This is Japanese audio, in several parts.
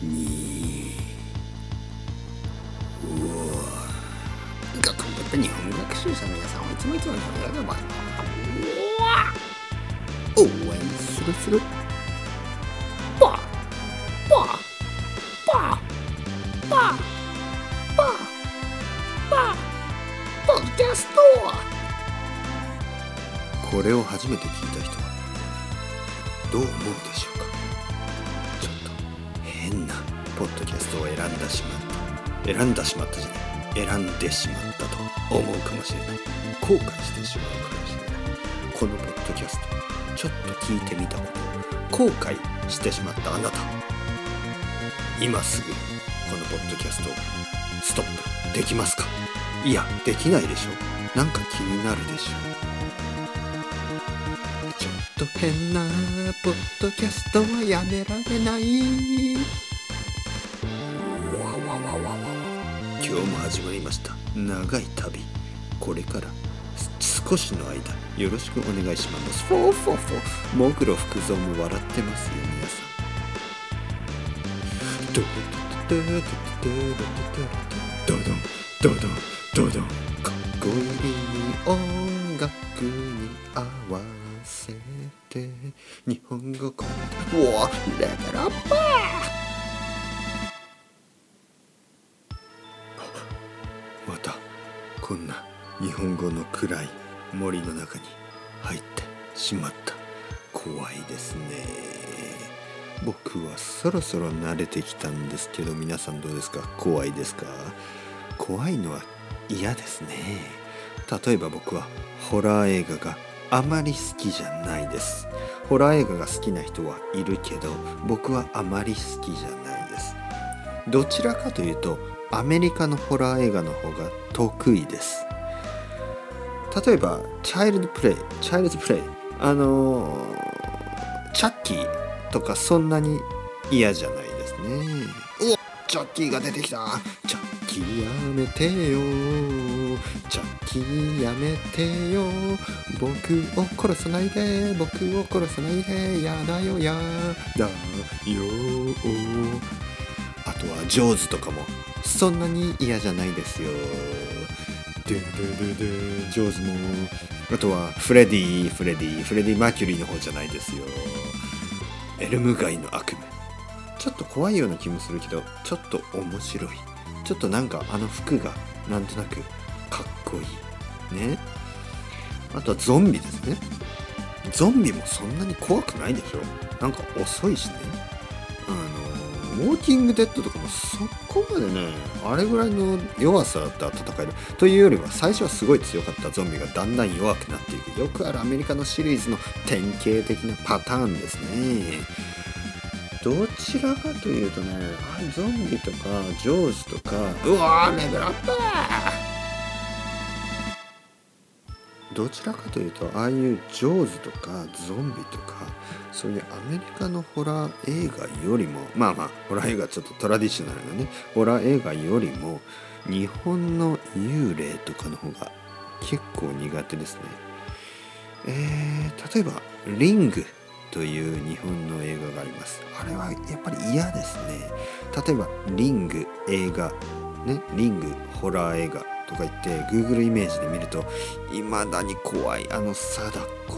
学校だって日本学習者の皆さんはいつもいつも日本語学習応援するするパーパーパーパーパーパーポッキャストこれを初めて聞いた人はどう思うでしょうか変なポッドキャストを選んだしまった。選んだしまったじゃない。選んでしまったと思うかもしれない。後悔してしまうかもしれない。このポッドキャストちょっと聞いてみたこと。後悔してしまったあなた。今すぐこのポッドキャストをストップ。できますか？いやできないでしょ。なんか気になるでしょ。と変なポッドキャストはやめられない。わわわわわ今日も始まりました。長い旅。これから少しの間よろしくお願いします。フォーフォーフォー。モグロ福蔵も笑ってますよ皆さん。ドドドドドドドドドドドドドドかっこいい音楽に合わせて日本語コンうわレベルアップまたこんな日本語の暗い森の中に入ってしまった。怖いですね。僕はそろそろ慣れてきたんですけど皆さんどうですか？怖いですか？怖いのは嫌ですね。例えば僕はホラー映画があまり好きじゃないです。ホラー映画が好きな人はいるけど僕はあまり好きじゃないです。どちらかというとアメリカのホラー映画の方が得意です。例えばチャイルドプレイチャイルドプレイあのーチャッキーとかそんなに嫌じゃないですね。おチャッキーが出てきた。チャッキーやめてよチャッキーやめてよ。僕を殺さないで。僕を殺さないで。やだよ。やだよ。あとはジョーズとかも。そんなに嫌じゃないですよ。ドゥドゥドゥドゥ。ジョーズも。あとはフレディ。フレディ。フレディ・マーキュリーの方じゃないですよ。エルム街の悪夢。ちょっと怖いような気もするけどちょっと面白い。ちょっとなんかあの服がなんとなくかっこいい。ね。あとはゾンビですね。ゾンビもそんなに怖くないでしょ。なんか遅いしね。あのウォーキングデッドとかもそこまでねあれぐらいの弱さだったら戦える。というよりは最初はすごい強かったゾンビがだんだん弱くなっていく。よくあるアメリカのシリーズの典型的なパターンですね。どちらかというとねあゾンビとかジョーズとか。うわーレベルアップどちらかというとああいうジョーズとかゾンビとかそういうアメリカのホラー映画よりもまあまあホラー映画ちょっとトラディショナルなねホラー映画よりも日本の幽霊とかの方が結構苦手ですね。えー、例えば「リング」という日本の映画があります。あれはやっぱり嫌ですね。例えば「リング」映画ね「リング」ホラー映画。とか言って Google イメージで見るといまだに怖い。あの貞子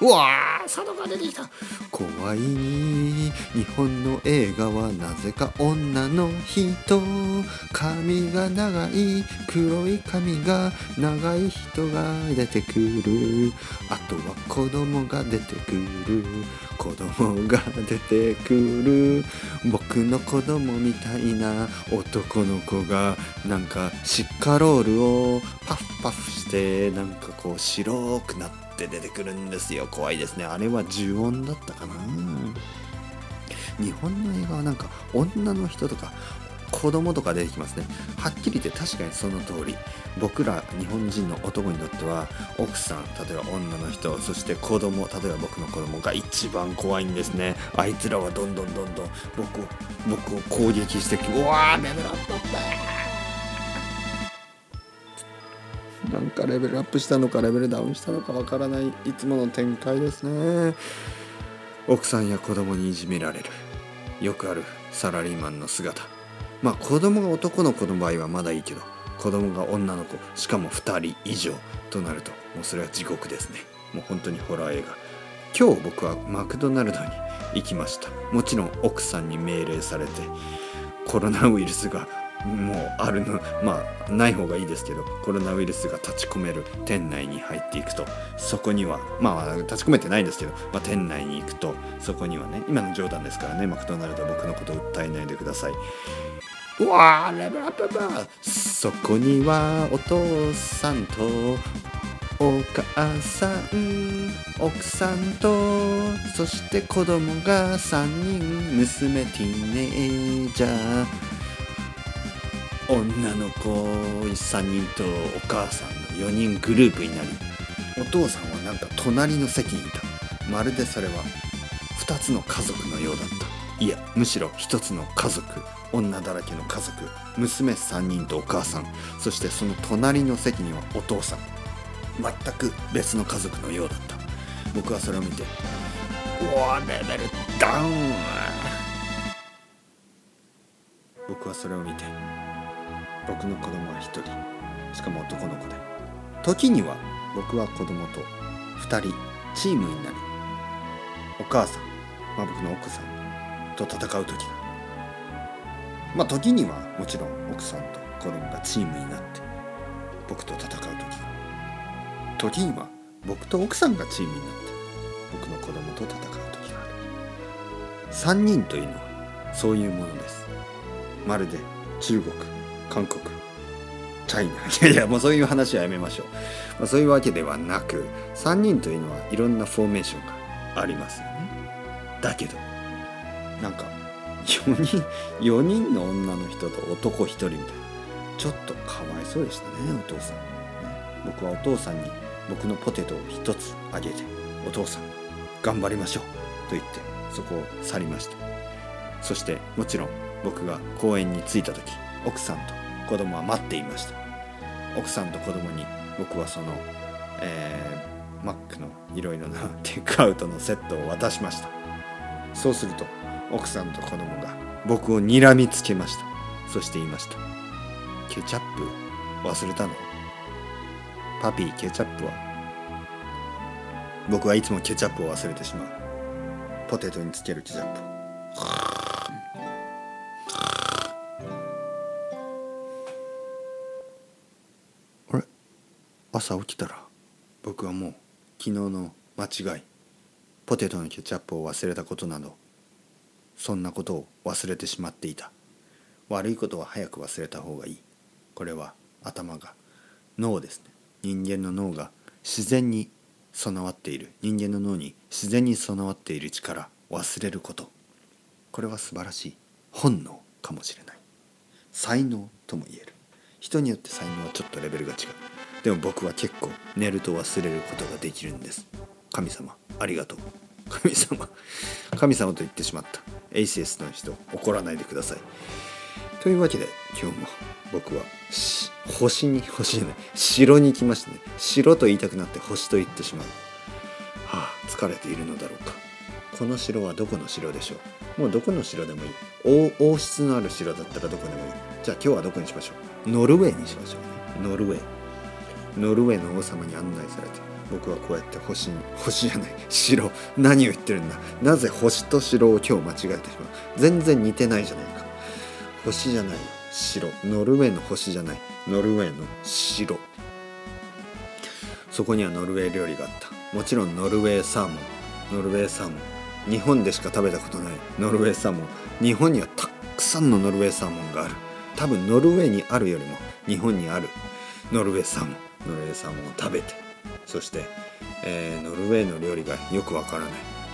うわー佐渡が出てきた。怖い日本の映画はなぜか女の人。髪が長い黒い髪が長い人が出てくる。あとは子供が出てくる。子供が出てくる。僕の子供みたいな男の子がなんかシッカロールをパフパフしてなんかこう白くなってって出てくるんですよ。怖いですね。あれは呪音だったかな。日本の映画はなんか女の人とか子供とか出てきますね。はっきり言って確かにその通り。僕ら日本人の男にとっては奥さん例えば女の人そして子供例えば僕の子供が一番怖いんですね。あいつらはどんどんどんどん僕を僕を攻撃してきうわーレベルアップなんかレベルアップしたのかレベルダウンしたのかわからないいつもの展開ですね。奥さんや子供にいじめられる。よくあるサラリーマンの姿。まあ子供が男の子の場合はまだいいけど子供が女の子しかも2人以上となるともうそれは地獄ですね。もう本当にホラー映画。今日僕はマクドナルドに行きました。もちろん奥さんに命令されてコロナウイルスがもうあるのまあない方がいいですけどコロナウイルスが立ち込める店内に入っていくと。そこにはまあ立ち込めてないんですけど、まあ、店内に行くと。そこにはね今の冗談ですからねマクドナルド僕のことを訴えないでください。うわーレベルアップそこにはお父さんとお母さん奥さんとそして子供が3人娘ティーネージャー。女の子3人とお母さんの4人グループになりお父さんはなんか隣の席にいた。まるでそれは2つの家族のようだった。いやむしろ1つの家族。女だらけの家族。娘3人とお母さん。そしてその隣の席にはお父さん。全く別の家族のようだった。僕はそれを見て「おおレベルダウン!」僕はそれを見て僕の子供は1人。しかも男の子で。時には僕は子供と2人チームになりお母さん、まあ、僕の奥さんと戦う時が。まあ時にはもちろん奥さんと子供がチームになって僕と戦う時が。時には僕と奥さんがチームになって僕の子供と戦う時がある。3人というのはそういうものです。まるで中国。韓国。チャイナいやいやもうそういう話はやめましょう、まあ、そういうわけではなく3人というのはいろんなフォーメーションがありますよね。だけどなんか4人4人の女の人と男1人みたいな。ちょっとかわいそうでしたねお父さん、ね、僕はお父さんに僕のポテトを1つあげてお父さん頑張りましょう。と言ってそこを去りました。そしてもちろん僕が公園に着いた時奥さんと子供は待っていました。奥さんと子供に僕はその、えー、マックのいろいろなテイクアウトのセットを渡しました。そうすると奥さんと子供が僕を睨みつけました。そして言いました。ケチャップ忘れたの？パピーケチャップは？僕はいつもケチャップを忘れてしまう。ポテトにつけるケチャップ。朝起きたら僕はもう昨日の間違いポテトのケチャップを忘れたことなどそんなことを忘れてしまっていた。悪いことは早く忘れた方がいい。これは頭が脳ですね。人間の脳が自然に備わっている。人間の脳に自然に備わっている力忘れること。これは素晴らしい本能かもしれない。才能とも言える。人によって才能はちょっとレベルが違う。でも僕は結構寝ると忘れることができるんです。神様ありがとう。神様神様と言ってしまった。エイセスの人怒らないでください。というわけで今日も僕は星に星じゃない城に来ましたね。城と言いたくなって星と言ってしまう。はあ疲れているのだろうか。この城はどこの城でしょう。もうどこの城でもいい。王王室のある城だったらどこでもいい。じゃあ今日はどこにしましょう。ノルウェーにしましょうね。ノルウェー。ノルウェーの王様に案内されて僕はこうやって星に星じゃない城何を言ってるんだ。なぜ星と城を今日間違えてしまう？全然似てないじゃないか。星じゃない城。ノルウェーの星じゃない。ノルウェーの城。そこにはノルウェー料理があった。もちろんノルウェーサーモン。ノルウェーサーモン。日本でしか食べたことない。ノルウェーサーモン。日本にはたくさんのノルウェーサーモンがある。多分ノルウェーにあるよりも日本にあるノルウェーサーモン。ノルウェーサーモンを食べてそして、えー、ノルウェーの料理がよくわからない。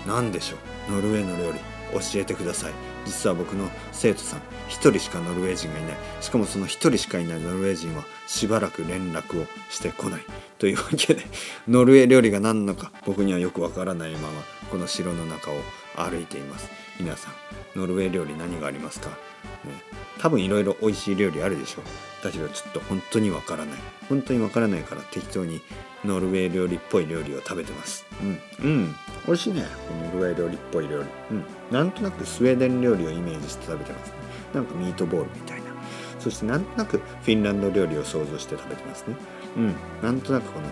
何でしょう？ノルウェーの料理。教えてください。実は僕の生徒さん1人しかノルウェー人がいない。しかもその1人しかいないノルウェー人はしばらく連絡をしてこない。というわけでノルウェー料理が何なのか僕にはよくわからないままこの城の中を歩いています。皆さんノルウェー料理何がありますか、多分いろいろ美味しい料理あるでしょ。うだけどちょっと本当にわからない。本当にわからないから適当にノルウェー料理っぽい料理を食べてます。うん。うん。美味しいね。ノルウェー料理っぽい料理。うん。なんとなくスウェーデン料理をイメージして食べてますね。なんかミートボールみたいな。そしてなんとなくフィンランド料理を想像して食べてますね。うん。なんとなくこの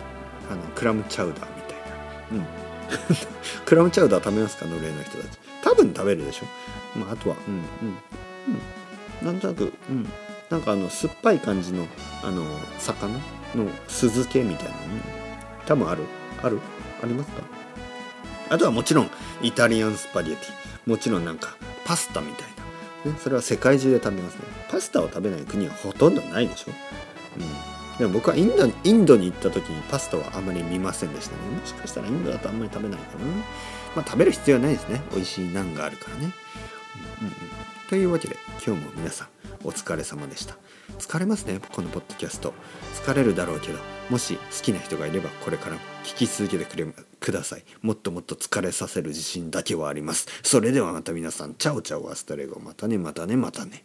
あのクラムチャウダーみたいな。うん。クラムチャウダー食べますか？ノルウェーの人たち。多分食べるでしょ、まあ、あとはうん。うん。うん。なんとなくうん。なんかあの酸っぱい感じのあの魚の酢漬けみたいな、うん、多分ある。ある？ありますか？あとはもちろんイタリアンスパゲティ。もちろんなんかパスタみたいな、ね、それは世界中で食べますね。パスタを食べない国はほとんどないでしょ、うん、でも僕はインドインドに行った時にパスタはあまり見ませんでしたね。もしかしたらインドだとあんまり食べないかな。まあ食べる必要はないですね。美味しいナンがあるからね、うんうんうん、というわけで今日も皆さんお疲れ様でした。疲れますねこのポッドキャスト。疲れるだろうけどもし好きな人がいればこれからも聞き続けてくれください。もっともっと疲れさせる自信だけはあります。それではまた皆さん ciao ciao hasta luego。またねまたねまたね。